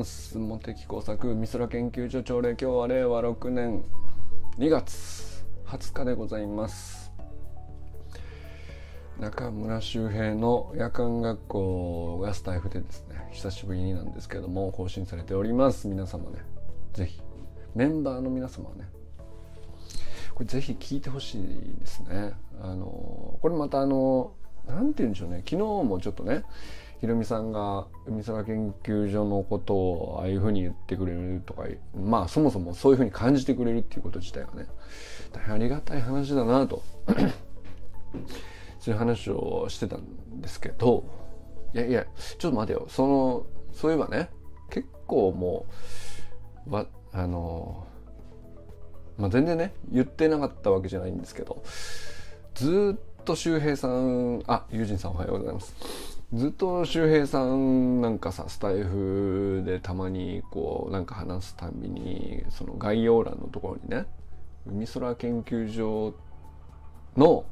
ます茂木工作美空研究所朝礼今日は令和6年2月20日でございます。中村周平の夜間学校がスタイフでですね久しぶりになんですけども更新されております。皆様ねぜひメンバーの皆様はねこれぜひ聞いてほしいですね。あのこれまたあのなんて言うんでしょうね。昨日もちょっとねひろみさんが海空研究所のことをああいうふうに言ってくれるとかまあそもそもそういうふうに感じてくれるっていうこと自体がね大変ありがたい話だなと。そういう話をしてたんですけどいやいやちょっと待てよ。そのそういえばね結構もうわあのまあ全然ね言ってなかったわけじゃないんですけどずっと周平さんあ友人さんおはようございます。ずっと周平さんなんかさスタイフでたまにこうなんか話すたびにその概要欄のところにね海空研究所の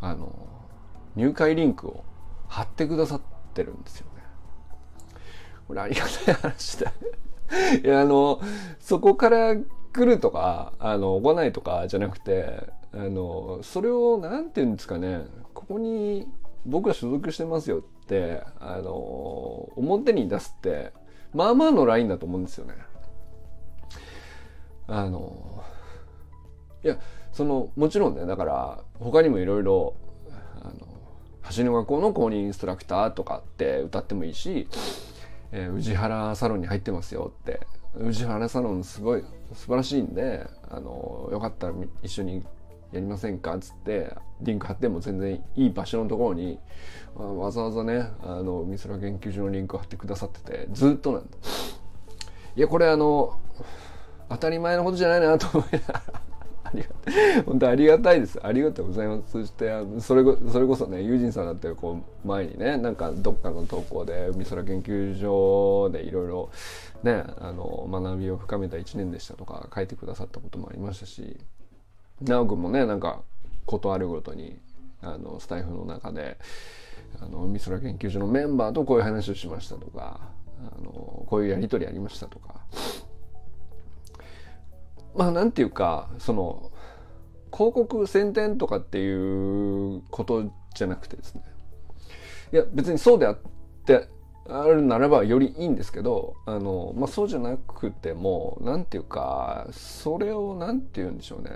あの入会リンクを貼ってくださってるんですよね。これありがたい話だ。いやあのそこから来るとかあの来ないとかじゃなくてあのそれを何て言うんですかねここに僕は所属してますよってあの表に出すってまあまあのラインだと思うんですよね。あのいやそのもちろんねだから他にもいろいろ橋の学校の公認インストラクターとかって歌ってもいいし、えー、宇治原サロンに入ってますよって宇治原サロンすごい素晴らしいんであのよかったら一緒にやりませんか？っつってリンク貼っても全然いい場所のところにわざわざねあの美空研究所のリンク貼ってくださっててずっとなんだ。いやこれあの当たり前のことじゃないなと思いながら。ありが本当ありがたいです。ありがとうございます。そしてそれそれこそね友人さんだってこう前にねなんかどっかの投稿で海空研究所でいろいろねあの学びを深めた1年でしたとか書いてくださったこともありましたし。直くんもねなんかことあるごとにあのスタイフの中であの海空研究所のメンバーとこういう話をしましたとかあのこういうやり取りありましたとか。まあなんていうかその広告宣伝とかっていうことじゃなくてですね。いや別にそうであってあるならばよりいいんですけどあの、まあ、そうじゃなくてもなんていうかそれをなんて言うんでしょうね。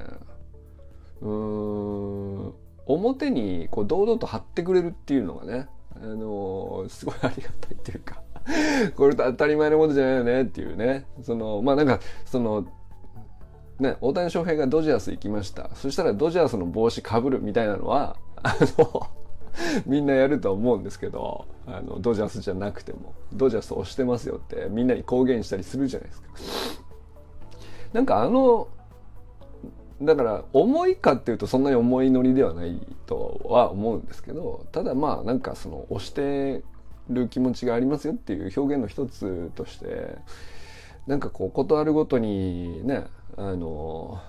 うん表にこう堂々と貼ってくれるっていうのがねあのすごいありがたいっていうか これ当たり前のことじゃないよねっていうねそのまあなんかそのね、大谷翔平がドジャース行きました。そしたらドジャースの帽子かぶるみたいなのは、あの、みんなやると思うんですけど、あの、ドジャースじゃなくても、ドジャース押してますよってみんなに公言したりするじゃないですか。なんかあの、だから重いかっていうとそんなに重いノリではないとは思うんですけど、ただまあなんかその押してる気持ちがありますよっていう表現の一つとして、なんかこう事あるごとにね、あの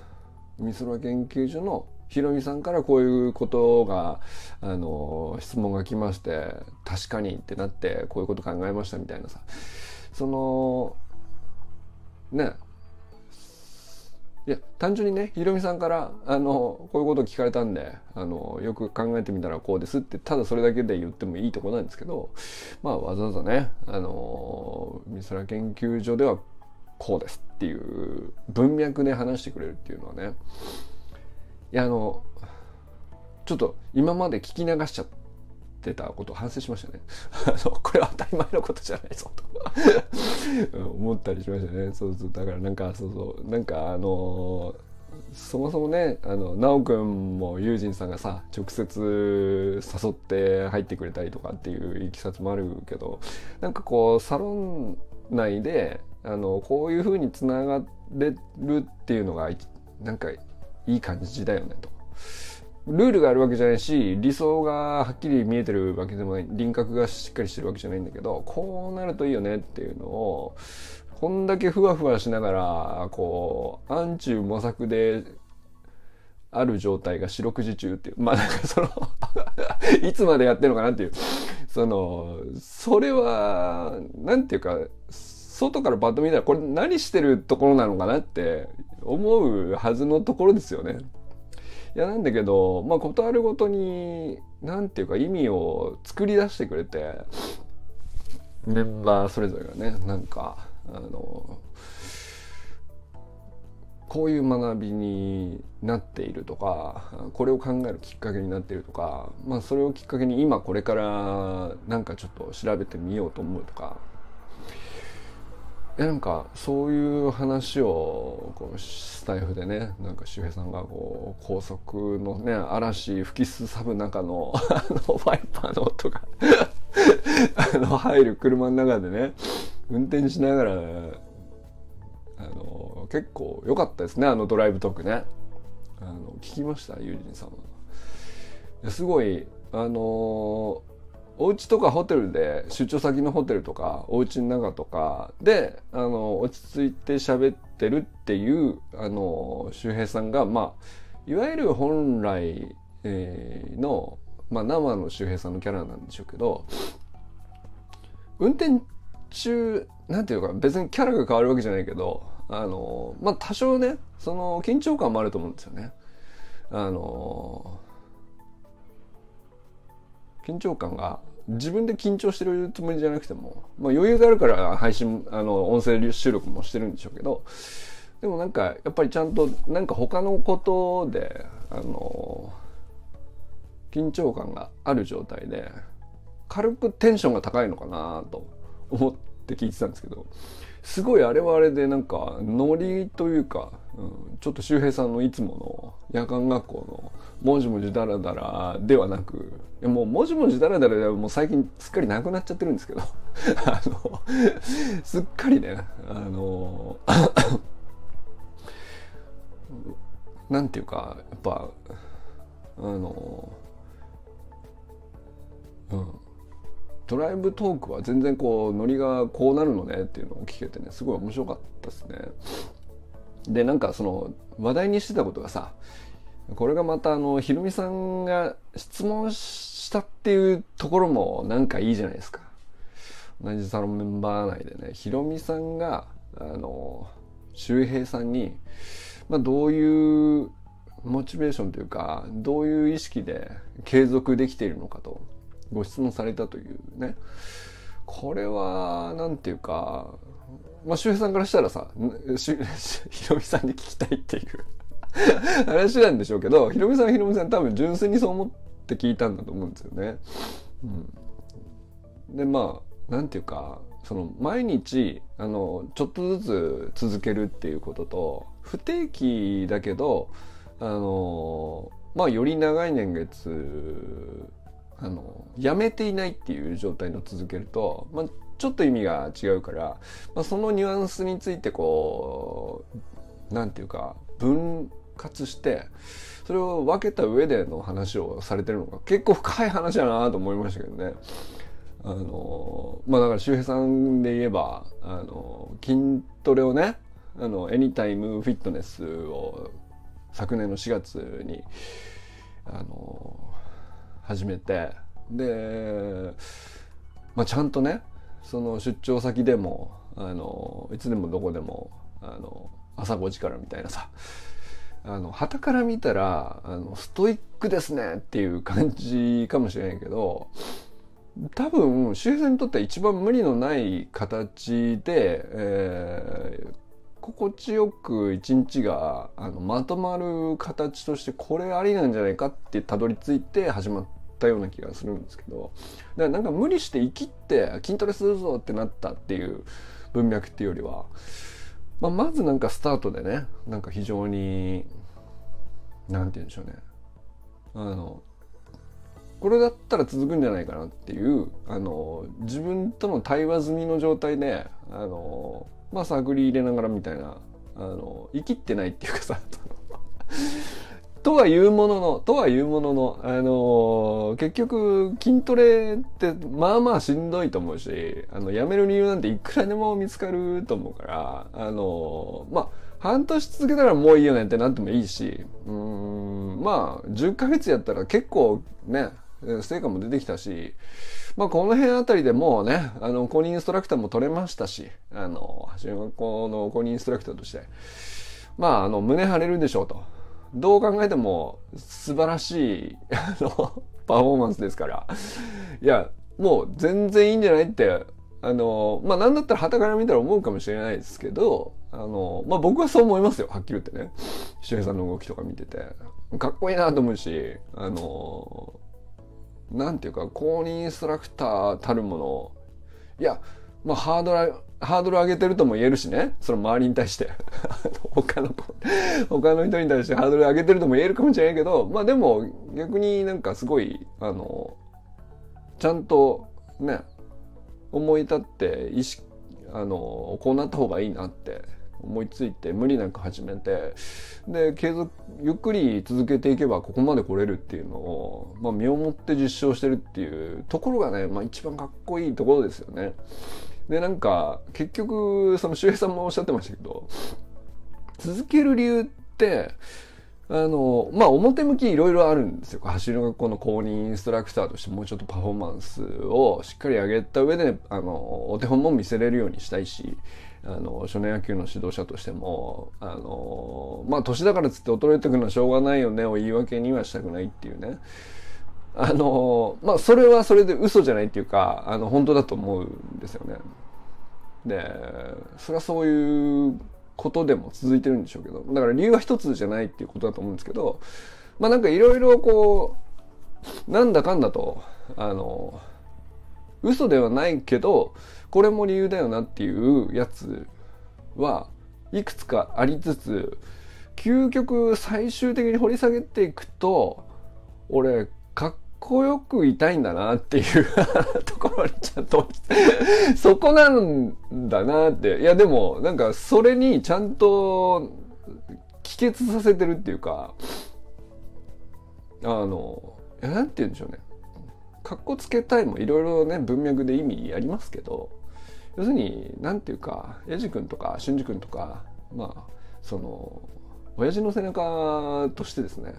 美空研究所のひろみさんからこういうことが、あの質問が来まして、確かにってなって、こういうこと考えましたみたいなさ。その、ね。や、単純にね、ひろみさんから、あの、こういうことを聞かれたんで、あの、よく考えてみたらこうですって、ただそれだけで言ってもいいとこなんですけど、まあ、わざわざね、あの、美空研究所ではこうですっていう文脈で話してくれるっていうのはねいやあのちょっと今まで聞き流しちゃってたことを反省しましたね。これは当たり前のことじゃないぞと。思ったりしましたね。そうそう。だからなんかそうそう。なんかあのそもそもねあの奈くんもユージンさんがさ直接誘って入ってくれたりとかっていういきさつもあるけどなんかこうサロン内であのこういうふうにつながれるっていうのがなんかいい感じだよねと。ルールがあるわけじゃないし理想がはっきり見えてるわけでもない輪郭がしっかりしてるわけじゃないんだけどこうなるといいよねっていうのをこんだけふわふわしながらこう暗中模索である状態が四六時中っていうまあなんかその いつまでやってるのかなっていうそのそれはなんていうか外からパッと見たらこれ何してるところなのかなって思うはずのところですよね。いやなんだけどまあ事あるごとに何ていうか意味を作り出してくれてメンバーそれぞれがねなんかあのこういう学びになっているとかこれを考えるきっかけになっているとか、まあ、それをきっかけに今これからなんかちょっと調べてみようと思うとかなんかそういう話をこうスタイフでねなんか周平さんがこう高速のね嵐吹きすさぶ中の あのワイパーの音が あの入る車の中でね運転しながらあの結構良かったですねあのドライブトークね。あの聞きました？ユージンさんはすごいあのお家とかホテルで出張先のホテルとかお家の中とかであの落ち着いて喋ってるっていうあの周平さんがまあいわゆる本来、えー、の、まあ、生の周平さんのキャラなんでしょうけど運転中なんていうか別にキャラが変わるわけじゃないけどあのまあ多少ねその緊張感もあると思うんですよね。あの緊張感が自分で緊張してるつもりじゃなくても、まあ、余裕があるから配信あの音声収録もしてるんでしょうけどでもなんかやっぱりちゃんとなんか他のことであの緊張感がある状態で軽くテンションが高いのかなと思って聞いてたんですけどすごいあれはあれでなんかノリというか、うん、ちょっと周平さんのいつもの夜間学校のもじもじだらだらではなくやもうもじもじだらだらもう最近すっかりなくなっちゃってるんですけど あのすっかりねあの なんていうかやっぱあのうんドライブトークは全然こうノリがこうなるのねっていうのを聞けてねすごい面白かったですね。でなんかその話題にしてたことがさこれがまたあのひろみさんが質問したっていうところもなんかいいじゃないですか。同じサロンメンバー内でね。ひろみさんがあの周平さんに、まあ、どういうモチベーションというかどういう意識で継続できているのかとご質問されたというね。これは何て言うかまあ周平さんからしたらさひろみさんに聞きたいっていう。話なんでしょうけどひろみさんはひろみさん多分純粋にそう思っって聞いたんだと思うんですよね。うん、でまあ何て言うかその毎日あのちょっとずつ続けるっていうことと不定期だけどあのまあより長い年月あのやめていないっていう状態の続けると、まあ、ちょっと意味が違うから、まあ、そのニュアンスについてこう何て言うか分割してそれを分けた上での話をされてるのが結構深い話だなと思いましたけどね。あのまあだから周平さんで言えばあの筋トレをねあのエニタイムフィットネスを昨年の4月にあの始めてで、まあ、ちゃんとねその出張先でもあのいつでもどこでもあの朝5時からみたいなさあの旗から見たらあのストイックですねっていう感じかもしれないけど多分周平さんにとっては一番無理のない形で、えー、心地よく一日があのまとまる形としてこれありなんじゃないかってたどり着いて始まったような気がするんですけどだからなんか無理して生きって筋トレするぞってなったっていう文脈っていうよりは、まあ、まずなんかスタートでねなんか非常に何て言うんでしょうね。あのこれだったら続くんじゃないかなっていうあの自分との対話済みの状態であのまあ探り入れながらみたいなあの生きってないっていうかさ とは言うものの、とは言うものの、あのー、結局筋トレってまあまあしんどいと思うし、あの、やめる理由なんていくらでも見つかると思うから、あのー、まあ、半年続けたらもういいよねってなってもいいし、うん、まあ、10ヶ月やったら結構ね、成果も出てきたし、まあ、この辺あたりでもうね、あの、公認インストラクターも取れましたし、あの、中学校の公認インストラクターとして、まあ、あの、胸張れるでしょうと。どう考えても素晴らしい、パフォーマンスですから。いや、もう全然いいんじゃないって、あの、まあ、なんだったら旗から見たら思うかもしれないですけど、あの、まあ、僕はそう思いますよ。はっきり言ってね。周平さんの動きとか見てて。かっこいいなと思うし、あの、なんていうか、公認インストラクターたるもの、いや、まあ、ハードル、ハードル上げてるとも言えるしね。その周りに対して。他の子、他の人に対してハードル上げてるとも言えるかもしれないけど、まあでも逆になんかすごい、あの、ちゃんとね、思い立って意識、あの、こうなった方がいいなって思いついて無理なく始めてで継続ゆっくり続けていけばここまで来れるっていうのを、まあ、身をもって実証してるっていうところがね、まあ、一番かっこいいところですよね。でなんか結局その周平さんもおっしゃってましたけど続ける理由ってあの、まあ、表向きいろいろあるんですよ。走りの学校の公認インストラクターとしてもうちょっとパフォーマンスをしっかり上げた上で、あの、お手本も見せれるようにしたいし、あの、少年野球の指導者としても、あの、まあ、年だからつって衰えてくるのはしょうがないよねを言い訳にはしたくないっていうね。あの、まあ、それはそれで嘘じゃないっていうか、あの、本当だと思うんですよね。で、それはそういうことでも続いてるんでしょうけど、だから理由は一つじゃないっていうことだと思うんですけど、まあ、なんかいろいろこう、なんだかんだと、あの、嘘ではないけど、これも理由だよなっていうやつはいくつかありつつ究極最終的に掘り下げていくと俺こよくいたいんだなっていう ところにちゃんとそこなんだなって。いやでもなんかそれにちゃんと帰結させてるっていうかあの何て言うんでしょうね。かっこつけたいもいろいろね文脈で意味ありますけど要するに何て言うかエジ君とか俊二君とかまあその親父の背中としてですね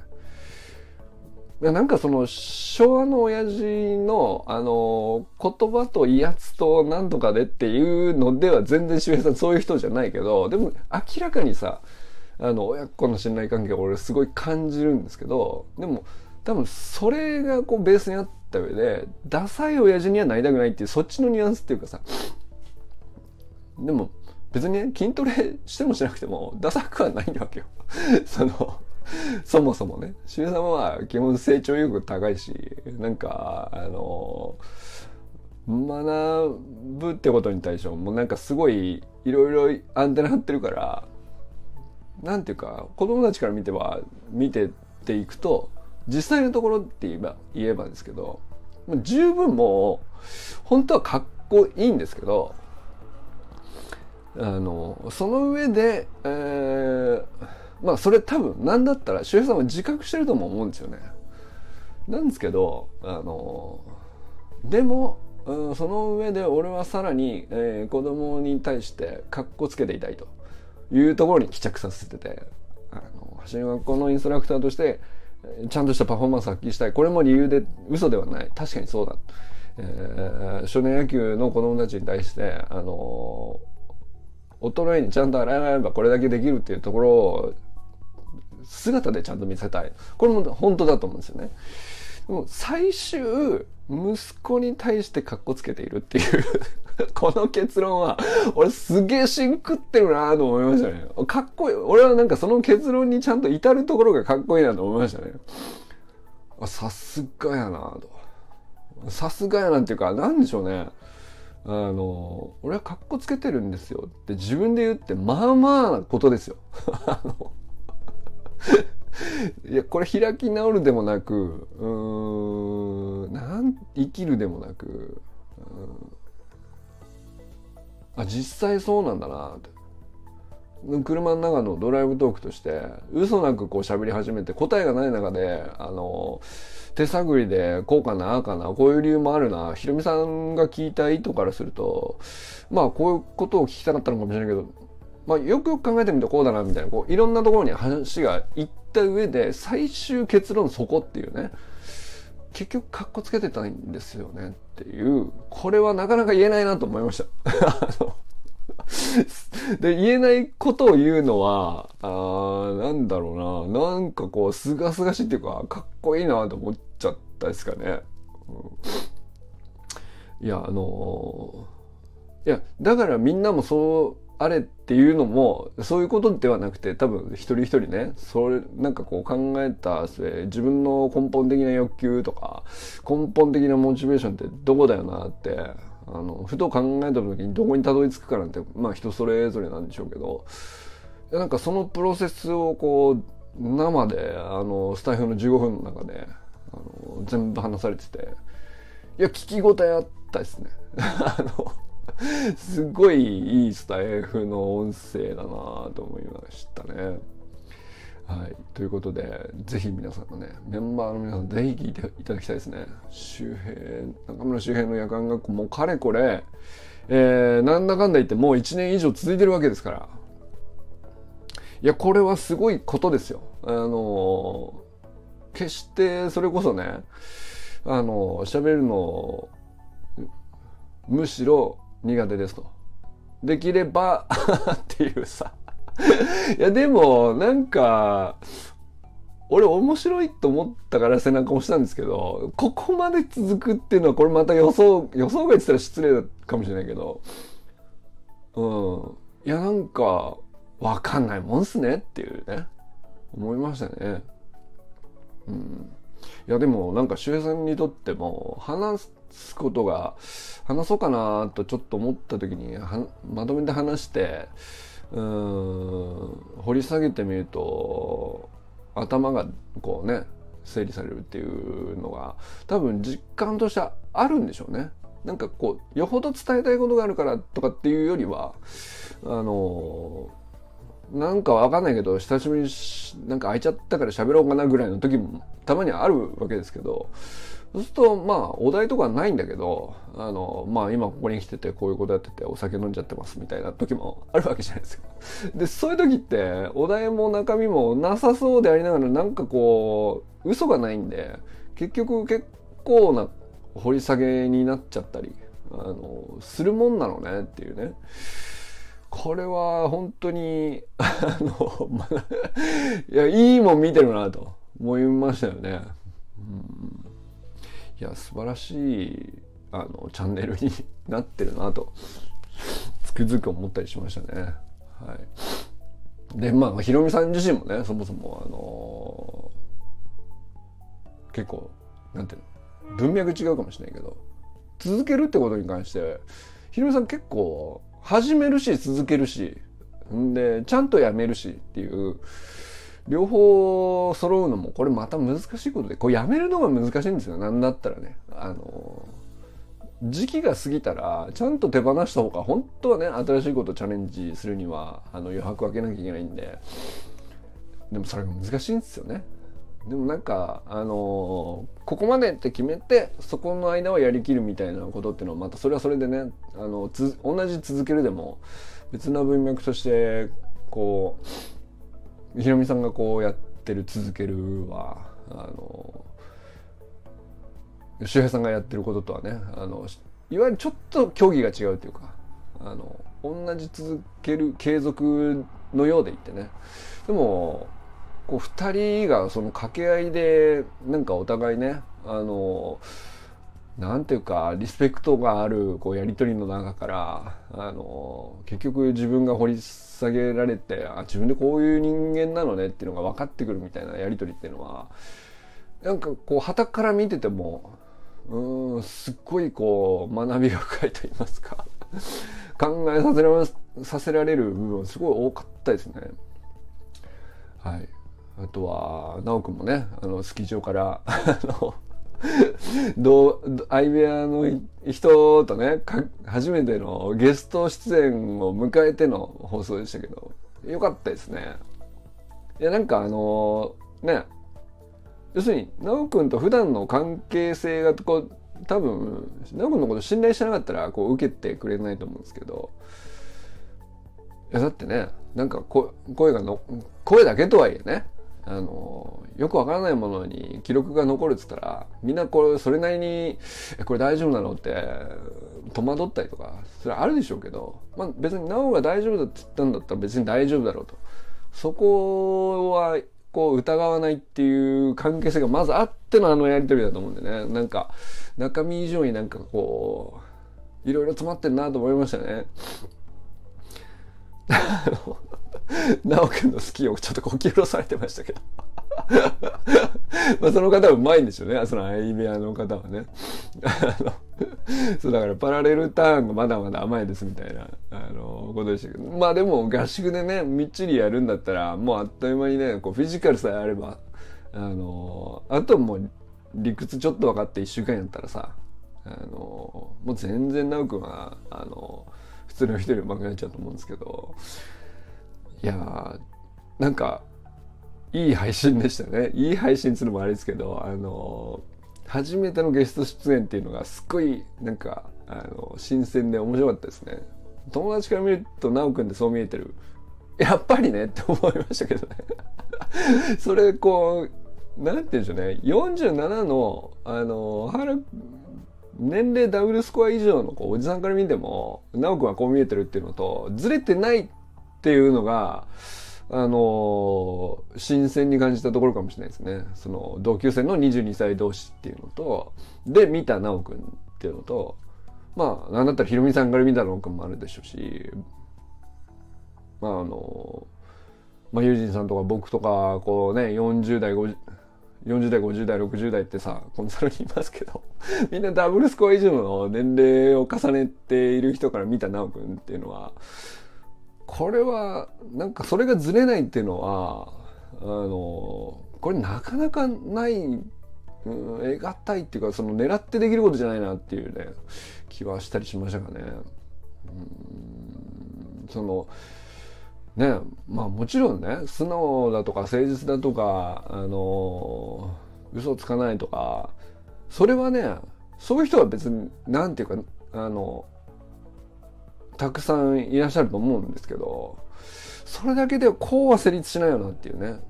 なんかその昭和の親父のあの言葉と威圧と何とかでっていうのでは全然周平さんそういう人じゃないけどでも明らかにさあの親子の信頼関係を俺すごい感じるんですけどでも多分それがこうベースにあった上でダサい親父にはなりたくないっていうそっちのニュアンスっていうかさでも別にね、筋トレしてもしなくてもダサくはないわけよ。その、そもそもね、しめ様は基本成長意欲高いし、なんか、あの、学ぶってことに対しても、もうなんかすごいいろいろアンテナ張ってるから、なんていうか、子供たちから見ては、見てっていくと、実際のところって言えば、言えばですけど、十分もう、本当はかっこいいんですけど、あのその上で、えー、まあそれ多分何だったら周平さんは自覚してるとも思うんですよね。なんですけどあのでも、うん、その上で俺はさらに、えー、子供に対してかっこつけていたいと。いうところに帰着させててあの走り学校のインストラクターとしてちゃんとしたパフォーマンス発揮したい。これも理由で嘘ではない。確かにそうだ、えー、少年野球の子供たちに対してあの衰えにちゃんと洗えばこれだけできるっていうところを姿でちゃんと見せたい。これも本当だと思うんですよね。でも最終、息子に対してカッコつけているっていうこの結論は、俺すげえシンクってるなと思いましたね。かっこいい。俺はなんかその結論にちゃんと至るところがかっこいいなと思いましたね。さすがやなと。さすがやなっていうか、なんでしょうね。あの、俺はカッコつけてるんですよって自分で言って、まあまあなことですよ。あのいや、これ開き直るでもなく、うーん、なん、生きるでもなく、あ、実際そうなんだなって。車の中のドライブトークとして嘘なくこう喋り始めて答えがない中であの手探りでこうかなあかなこういう理由もあるなひろみさんが聞いた意図からするとまあこういうことを聞きたかったのかもしれないけど、まあ、よくよく考えてみるとこうだなみたいな。こういろんなところに話がいった上で最終結論そこっていうね。結局カッコつけてたんですよねっていう。これはなかなか言えないなと思いました。で言えないことを言うのはあなんだろうな。なんかこうすがすがしいっていうかかっこいいなと思っちゃったですかね、うん、いやあのー、いやだからみんなもそうあれっていうのもそういうことではなくて多分一人一人ねそれなんかこう考えた末自分の根本的な欲求とか根本的なモチベーションってどこだよなってあのふと考えた時にどこにたどり着くかなんてまあ人それぞれなんでしょうけどなんかそのプロセスをこう生であのスタイフの15分の中であの全部話されてていや聞き応えあったですね。あの すごいいいスタイフの音声だなと思いましたね。はい。ということで、ぜひ皆さんのね、メンバーの皆さん、ぜひ聞いていただきたいですね。周平、中村周平の夜間学校、もうかれこれ、えー、なんだかんだ言ってもう1年以上続いてるわけですから。いや、これはすごいことですよ。あのー、決してそれこそね、あのー、喋るの、むしろ苦手ですと。できれば っていうさ。いやでもなんか俺面白いと思ったから背中押したんですけどここまで続くっていうのはこれまた予想予想外って言ったら失礼かもしれないけどうん。いやなんかわかんないもんすねっていうね。思いましたね。うん。いやでもなんか周平さんにとっても話すことが話そうかなとちょっと思った時にまとめて話してうん掘り下げてみると頭がこうね整理されるっていうのが多分実感としてあるんでしょうね。なんかこうよほど伝えたいことがあるからとかっていうよりはあのなんかわかんないけど久しぶりになんか空いちゃったから喋ろうかなぐらいの時もたまにあるわけですけどそうするとまあお題とかないんだけどあのまあ今ここに来ててこういうことやっててお酒飲んじゃってますみたいな時もあるわけじゃないですか。でそういう時ってお題も中身もなさそうでありながらなんかこう嘘がないんで結局結構な掘り下げになっちゃったりあのするもんなのねっていうね。これは本当にあの、ま いやいいもん見てるなと思いましたよね。うんいや素晴らしいあのチャンネルになってるなとつくづく思ったりしましたね。はい、でまあひろみさん自身もねそもそもあのー、結構なんていうの文脈違うかもしれないけど続けるってことに関してひろみさん結構始めるし続けるしんでちゃんとやめるしっていう両方揃うのもこれまた難しいことでこうやめるのが難しいんですよ。なんだったらね。あの時期が過ぎたらちゃんと手放した方が本当はね新しいことチャレンジするにはあの余白分けなきゃいけないんで。でもそれが難しいんですよね。でもなんかあのここまでって決めてそこの間はやりきるみたいなことっていうのはまたそれはそれでねあの同じ続けるでも別な文脈としてこうひろみさんがこうやってる続けるはあの周平さんがやってることとはねあのいわゆるちょっと競技が違うというかあの同じ続ける継続のようでいってね。でもこう2人がその掛け合いでなんかお互いねあのんていうかリスペクトがあるこうやり取りの中からあの結局自分が掘り下げられてあ自分でこういう人間なのねっていうのが分かってくるみたいなやり取りっていうのはなんかこう旗から見ててもうんすっごいこう学びが深いと言いますか考えさせられさせられる部分すごい多かったですね。はい。あとは、奈くんもね、あの、スキー場から、あの、どう、相部屋の人とね、初めてのゲスト出演を迎えての放送でしたけど、よかったですね。いや、なんかあのー、ね、要するに、直くんと普段の関係性がこう、多分、直くんのこと信頼してなかったら、こう、受けてくれないと思うんですけど、いや、だってね、なんか声がの、声だけとはいえね、あのよくわからないものに記録が残るっつったらみんなこれそれなりに「これ大丈夫なの?」って戸惑ったりとかそれはあるでしょうけど、まあ、別に「なおが大丈夫だ」って言ったんだったら別に大丈夫だろうとそこはこう疑わないっていう関係性がまずあってのあのやり取りだと思うんでねなんか中身以上になんかこういろいろ詰まってんなと思いましたね。なおくんの好きをちょっとこき下ろされてましたけど まあその方はうまいんでしょうね。その相部屋の方はね。あのそうだからパラレルターンがまだまだ甘いですみたいな、あの、ことでしたけど。まあでも合宿でね、みっちりやるんだったら、もうあっという間にね、こうフィジカルさえあれば、あの、あともう理屈ちょっと分かって1週間やったらさ、あの、もう全然直くんは、あの、普通の人より上手くなっちゃうと思うんですけど、いや、なんか、いい配信でしたね。いい配信するのもあれですけど、あの、初めてのゲスト出演っていうのがすっごい、なんか、あの、新鮮で面白かったですね。友達から見ると、なおくんってそう見えてる。やっぱりねって思いましたけどね。それ、こう、なんて言うんでしょうね。47の、あの、原、年齢ダブルスコア以上のこうおじさんから見ても、なおくんはこう見えてるっていうのと、ずれてないっていうのが、あの新鮮に感じたところかもしれないですね。その同級生の22歳同士っていうのと、で、見た直くんっていうのと、まあ、なんだったらひろみさんから見た直くんもあるでしょうし、まああの、まあ、ユージンさんとか僕とか、こうね、40代、50、40代、50代、60代ってさ、コンサルにいますけど、みんなダブルスコア以上の年齢を重ねている人から見た直くんっていうのは、これはなんかそれがずれないっていうのはあのこれなかなかない、うん、得難いっていうかその狙ってできることじゃないなっていうね気はしたりしましたかね。うんそのねまあもちろんね素直だとか誠実だとかあの嘘つかないとかそれはねそういう人は別に何て言うかあのたくさんいらっしゃると思うんですけどそれだけでこうは成立しないよなっていうね。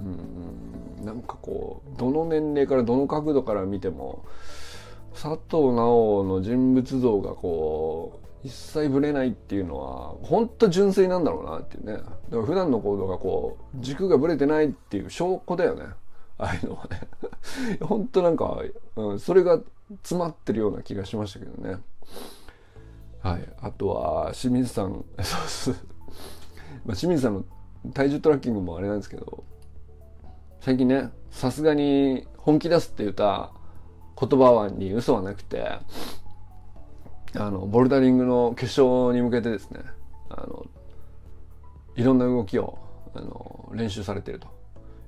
うんなんかこうどの年齢からどの角度から見ても佐藤直の人物像がこう一切ぶれないっていうのは本当純粋なんだろうなっていうね。だから普段の行動がこう軸がぶれてないっていう証拠だよね。ああいうのはね。本当なんか、うん、それが詰まってるような気がしましたけどね。はい、あとは清水さん。まあ、清水さんの体重トラッキングもあれなんですけど最近ねさすがに本気出すって言った言葉に嘘はなくてあのボルダリングの決勝に向けてですねあのいろんな動きをあの練習されてると。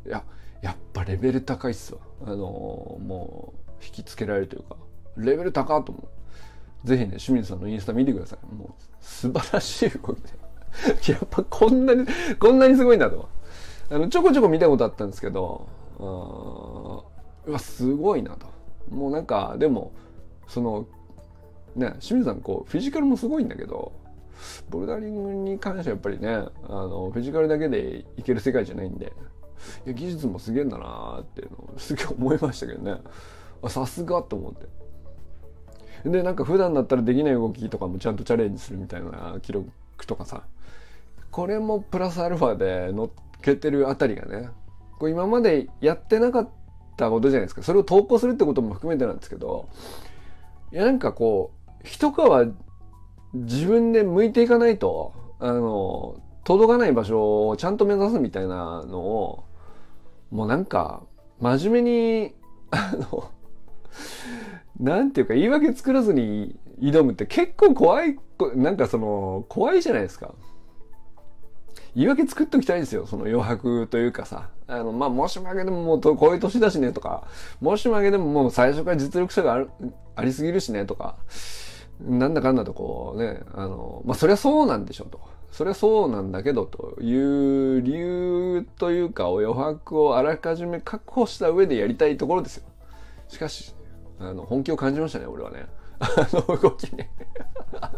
いややっぱレベル高いっすわ。あのもう引きつけられるというかレベル高と思う。ぜひね、清水さんのインスタ見てください。もう、素晴らしい動きで。やっぱこんなに、こんなにすごいんだと。あの、ちょこちょこ見たことあったんですけど、うわ、すごいなと。もうなんか、でも、その、ね、清水さん、こう、フィジカルもすごいんだけど、ボルダリングに関してはやっぱりね、あの、フィジカルだけでいける世界じゃないんで、いや、技術もすげえんだなーっていうのをすげえ思いましたけどね。さすがと思って。でなんか普段だったらできない動きとかもちゃんとチャレンジするみたいな記録とかさ。これもプラスアルファで乗っけてるあたりがねこれ今までやってなかったことじゃないですか。それを投稿するってことも含めてなんですけどいやなんかこう一皮自分で向いていかないとあの届かない場所をちゃんと目指すみたいなのをもうなんか真面目にあのなんていうか言い訳作らずに挑むって結構怖い、なんかその、怖いじゃないですか。言い訳作っときたいんですよ。その余白というかさ。あの、まあ、もしもあげてももうこういう年だしねとか、もしもあげてももう最初から実力者があるありすぎるしねとか、なんだかんだとこうね、あの、まあ、そりゃそうなんでしょと。そりゃそうなんだけどという理由というか余白をあらかじめ確保した上でやりたいところですよ。しかし、あの本気を感じましたね俺はね。あの動きね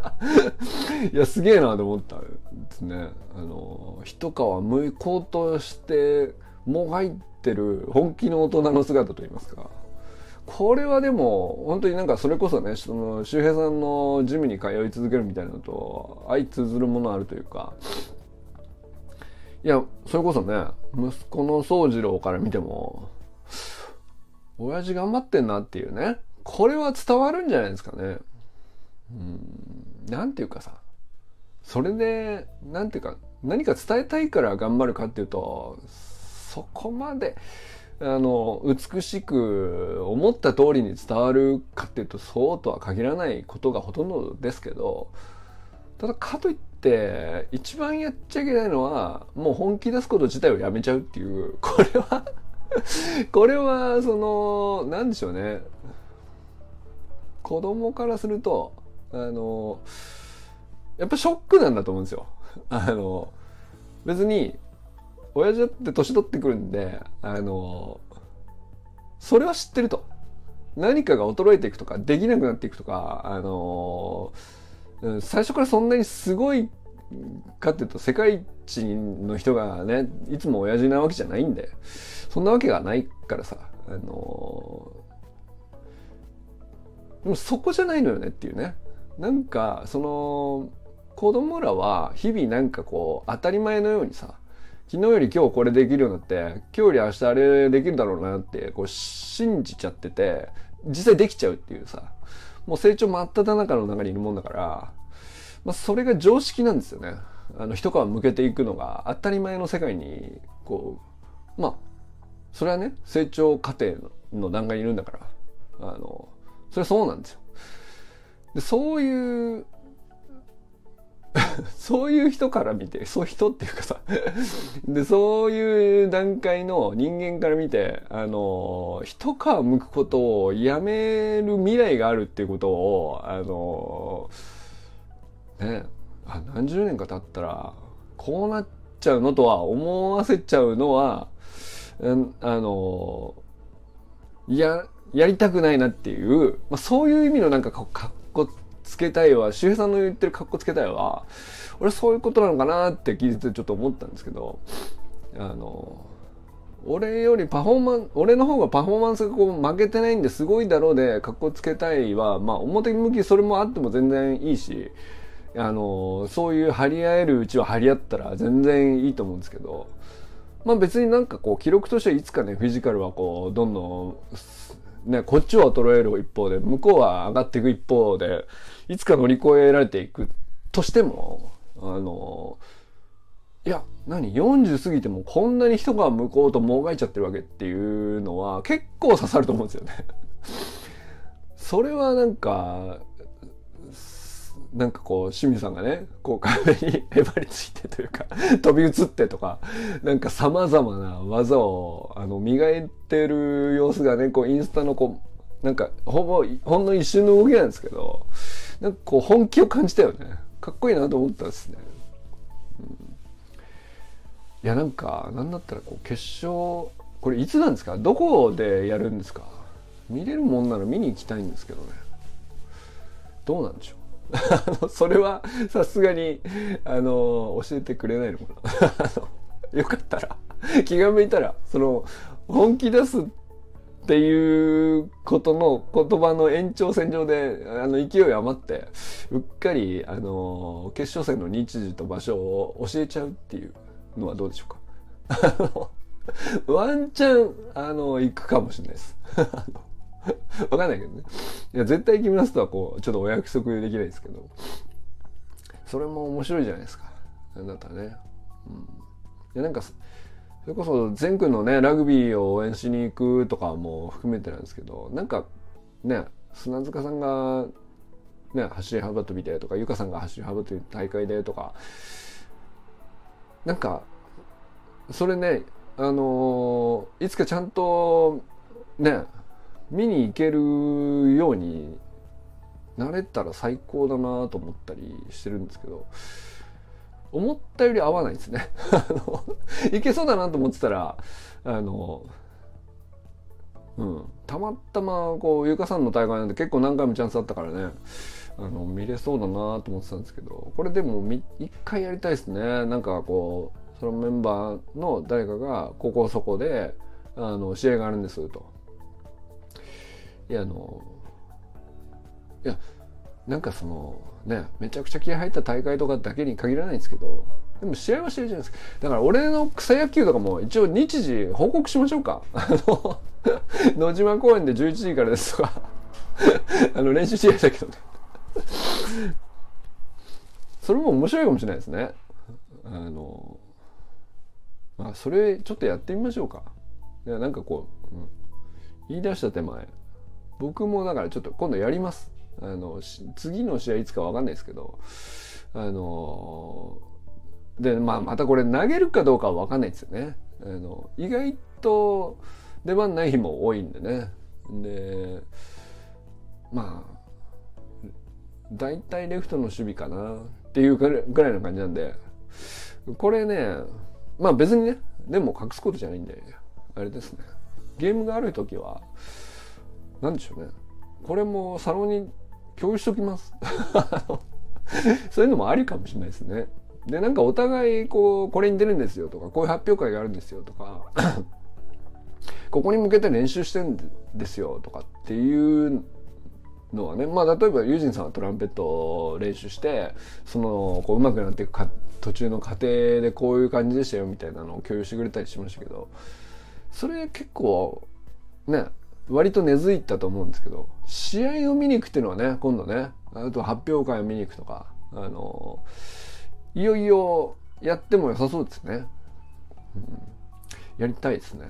いやすげえなと思ったですね。あの一皮むこうとしてもがいてる本気の大人の姿といいますか。これはでも、本当になんかそれこそね、その、周平さんのジムに通い続けるみたいなのと、相通ずるものあるというか、いや、それこそね、息子の宗次郎から見ても、親父頑張ってんなっていうね、これは伝わるんじゃないですかね。うん、なんていうかさ、それで、なんていうか、何か伝えたいから頑張るかっていうと、そこまで、あの、美しく思った通りに伝わるかっていうと、そうとは限らないことがほとんどですけど、ただかといって、一番やっちゃいけないのは、もう本気出すこと自体をやめちゃうっていう、これは これは、その、なんでしょうね。子供からすると、あの、やっぱショックなんだと思うんですよ。あの、別に、親父だって年取ってくるんで、あの、それは知ってると。何かが衰えていくとか、できなくなっていくとか、あの、最初からそんなにすごいかっていうと、世界一の人がね、いつも親父なわけじゃないんで、そんなわけがないからさ、あの、でもそこじゃないのよねっていうね。なんか、その、子供らは日々なんかこう、当たり前のようにさ、昨日より今日これできるようになって、今日より明日あれできるだろうなって、こう信じちゃってて、実際できちゃうっていうさ、もう成長真っ只中の中にいるもんだから、まあそれが常識なんですよね。あの、一皮向けていくのが当たり前の世界に、こう、まあ、それはね、成長過程の段階にいるんだから、あの、それはそうなんですよ。で、そういう そういう人から見て、そう人っていうかさで、そういう段階の人間から見て、あの、一皮剥くことをやめる未来があるっていうことを、あの、ね、あ何十年か経ったら、こうなっちゃうのとは思わせちゃうのは、あのい、や、やりたくないなっていう、まあ、そういう意味のなんかかっこつけたいわ、周平さんの言ってる格好つけたいわ、俺そういうことなのかなって聞いてちょっと思ったんですけど、あの、俺よりパフォーマン、俺の方がパフォーマンスがこう負けてないんですごいだろうで格好つけたいは、まあ表向きそれもあっても全然いいし、あの、そういう張り合えるうちは張り合ったら全然いいと思うんですけど、まあ別になんかこう記録としてはいつかね、フィジカルはこう、どんどん、ね、こっちは衰える一方で、向こうは上がっていく一方で、いつか乗り越えられていくとしても、あの、いや、何 ?40 過ぎてもこんなに人が向こうともがいちゃってるわけっていうのは結構刺さると思うんですよねそれはなんか、なんかこう、清水さんがね、こう壁にへばりついてというか 飛び移ってとか、なんか様々な技を、あの、磨いてる様子がね、こう、インスタのこう、なんか、ほぼ、ほんの一瞬の動きなんですけど、なんかこう、本気を感じたよね。かっこいいなと思ったんですね。いや、なんか、なんだったらこう、決勝、これいつなんですか？どこでやるんですか？見れるもんなら見に行きたいんですけどね。どうなんでしょう、それはさすがに、あの、教えてくれないのかなよかったら、気が向いたら、その、本気出すっていうことの言葉の延長線上で、あの、勢い余って、うっかり、あの、決勝戦の日時と場所を教えちゃうっていうのはどうでしょうか。あの、ワンチャン、あの、行くかもしれないです。わかんないけどね。いや、絶対行きますとはこう、ちょっとお約束できないですけど。それも面白いじゃないですか。なんだったらね。うん。いや、なんか、それこそ全国のね、ラグビーを応援しに行くとかも含めてなんですけど、なんか、ね、砂塚さんが、ね、走り幅跳びでとか、ゆかさんが走り幅跳び大会でとか、なんか、それね、あのー、いつかちゃんと、ね、見に行けるようになれたら最高だなと思ったりしてるんですけど、思ったより合わないですね。あの、いけそうだなと思ってたら、あの、うん、たまたまこう、ゆかさんの大会なんで結構何回もチャンスあったからね、あの、見れそうだなと思ってたんですけど、これでも一回やりたいですね。なんかこうそのメンバーの誰かがここそこであの試合があるんですと。いやあのいやなんかそのねめちゃくちゃ気合入った大会とかだけに限らないんですけどでも試合は試合じゃないですか。だから俺の草野球とかも一応日時報告しましょうか。あの 野島公園で11時からですとか。あの練習試合だけどね。それも面白いかもしれないですね。あのまあそれちょっとやってみましょうか。いやなんかこう、うん、言い出した手前。僕もだからちょっと今度やります。あの次の試合いつか分かんないですけど。あのでまあまたこれ投げるかどうかは分かんないですよね。あの意外と出番ない日も多いんでね。でまあ大体レフトの守備かな。っていうぐらいの感じなんで。これねまあ別にねでも隠すことじゃないんであれですね。ゲームがある時は何でしょうね。これもサロンに共有しときます。そういうのもありかもしれないですね。でなんかお互いこうこれに出るんですよとかこういう発表会があるんですよとか ここに向けて練習してるんですよとかっていうのはねまあ例えばユージンさんはトランペットを練習してそのこう上手くなっていくか途中の過程でこういう感じでしたよみたいなのを共有してくれたりしましたけどそれ結構ね割と根付いたと思うんですけど試合を見に行くっていうのはね今度ねあと発表会を見に行くとかあのいよいよやっても良さそうですね、やりたいですね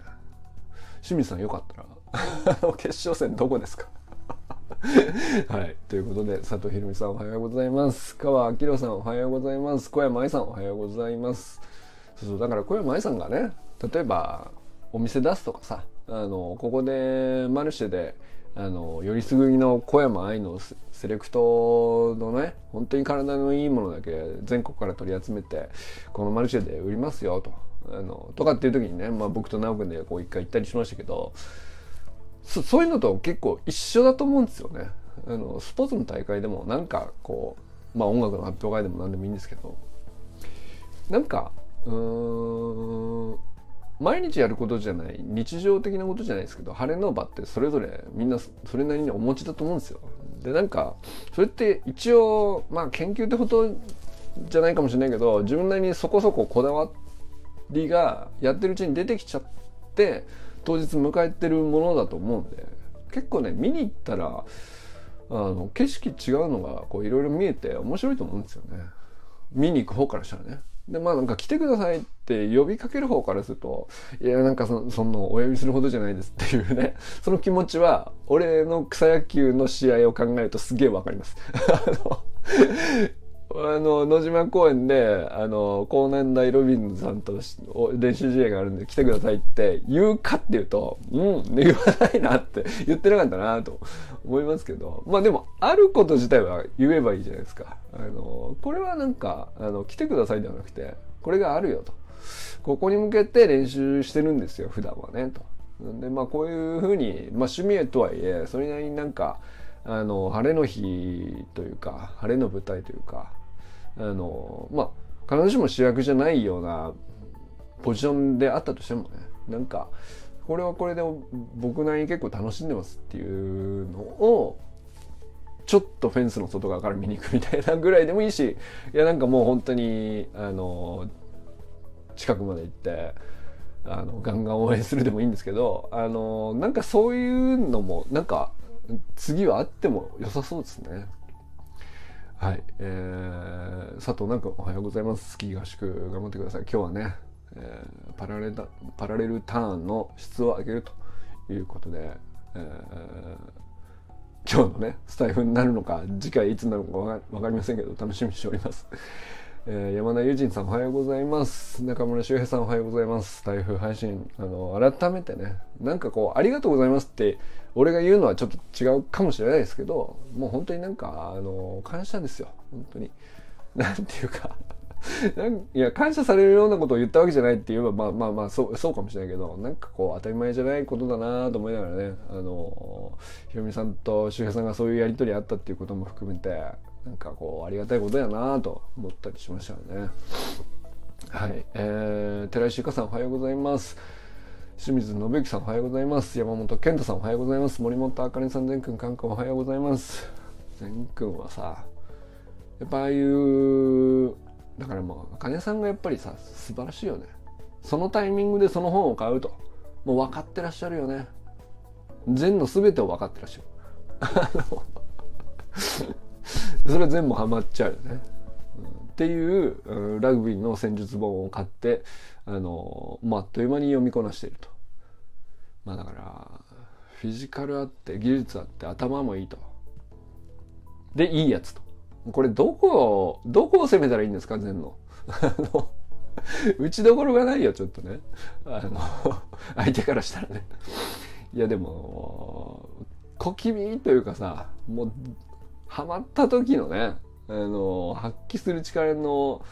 清水さんよかったら 決勝戦どこですか？はい。ということで、佐藤ひろみさんおはようございます。川明さんおはようございます。小山愛さんおはようございます。そうそう、だから小山愛さんがね、例えば、お店出すとかさ、あの、ここでマルシェで、あの、よりすぐりの小山愛のセレクトのね、本当に体のいいものだけ全国から取り集めて、このマルシェで売りますよと。あの、とかっていう時にね、まあ僕と直君でこう一回行ったりしましたけど、そういうのと結構一緒だと思うんですよね。あの、スポーツの大会でもなんかこう、まあ音楽の発表会でも何でもいいんですけど、なんか、うーん、毎日やることじゃない日常的なことじゃないですけど晴れの場ってそれぞれみんなそれなりにお持ちだと思うんですよ。でなんかそれって一応まあ研究ってことじゃないかもしれないけど自分なりにそこそここだわりがやってるうちに出てきちゃって当日迎えてるものだと思うんで結構ね見に行ったらあの景色違うのがいろいろ見えて面白いと思うんですよね。見に行く方からしたらね。で、まあなんか来てくださいって呼びかける方からすると、いやなんかそそのお呼びするほどじゃないですっていうね、その気持ちは俺の草野球の試合を考えるとすげえわかります。あのあの、野島公園で、あの、高年大ロビンさんと練習試合があるんで来てくださいって言うかっていうと、うん、言わないなって 言ってなかったなと思いますけど、まあでも、あること自体は言えばいいじゃないですか。あの、これはなんか、あの、来てくださいではなくて、これがあるよと。ここに向けて練習してるんですよ、普段はね、と。で、まあこういうふうに、まあ趣味とはいえ、それなりになんか、あの、晴れの日というか、晴れの舞台というか、あのまあ必ずしも主役じゃないようなポジションであったとしてもねなんかこれはこれで僕なりに結構楽しんでますっていうのをちょっとフェンスの外側から見に行くみたいなぐらいでもいいしいやなんかもう本当にあの近くまで行ってあのガンガン応援するでもいいんですけどあのなんかそういうのもなんか次はあっても良さそうですね。はい、えー、佐藤なんかおはようございます。スキー合宿頑張ってください。今日はね、えー、パラレルパラレルターンの質を上げるということで、えー、今日のね、スタイフになるのか、次回いつになるのか分かりませんけど、楽しみにしております。えー、山田友人さんおはようございます。中村修平さんおはようございます。台風配信、あの、改めてね、なんかこう、ありがとうございますって、俺が言うのはちょっと違うかもしれないですけど、もう本当になんか、あの、感謝ですよ。本当に。なんていうか いや、感謝されるようなことを言ったわけじゃないって言えば、まあまあまあ、そう、そうかもしれないけど、なんかこう、当たり前じゃないことだなと思いながらね、あの、ひろみさんと周平さんがそういうやりとりあったっていうことも含めて、なんかこうありがたいことやなと思ったりしましたよね。はい、えー、寺石ゆかさんおはようございます。清水信之さんおはようございます。山本健太さんおはようございます。森本あかねさん、善くん、かんくんおはようございます。善くんはさ、やっぱああいう、だからもう、あかねさんがやっぱりさ、素晴らしいよね。そのタイミングでその本を買うと。もう分かってらっしゃるよね。善の全てを分かってらっしゃる。それは全部ハマっちゃうよね。っていううんラグビーの戦術本を買ってあの、まあ、あっという間に読みこなしていると。まあだからフィジカルあって技術あって頭もいいと。でいいやつと。これどこをどこを攻めたらいいんですか全の。あの打ちどころがないよちょっとね。あの相手からしたらね。いやでも小気味というかさもうハマった時のねあの発揮する力の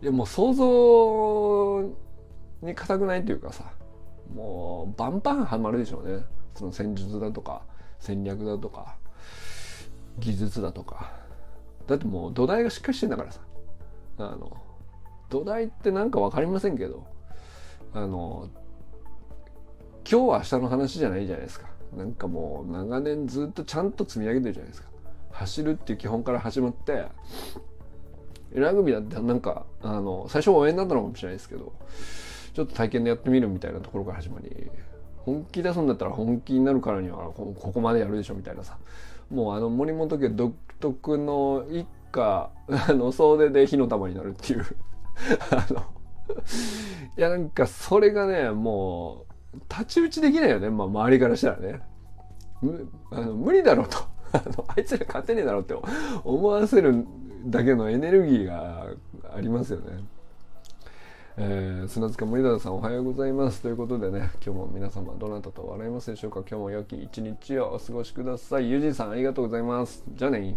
いやもう想像に固くないというかさもうバンバンハマるでしょうね。その戦術だとか戦略だとか技術だとか。だってもう土台がしっかりしてんだからさ。あの土台ってなんか分かりませんけどあの今日は明日の話じゃないじゃないですか。なんかもう長年ずっとちゃんと積み上げてるじゃないですか。走るっていう基本から始まってラグビーだってなんかあの最初応援だったのかもしれないですけどちょっと体験でやってみるみたいなところから始まり本気出すんだったら本気になるからにはここまでやるでしょみたいなさ。もうあの森本家独特の一家あの総出で火の玉になるっていう。あのいやなんかそれがねもう太刀打ちできないよね、まあ、周りからしたらね。あの無理だろうと。あ のあいつら勝てねえだろって思わせるだけのエネルギーがありますよね。えー、砂塚森田さんおはようございます。ということでね今日も皆様どなたと笑いますでしょうか。今日も良き一日をお過ごしください。ゆうじさんありがとうございます。じゃあね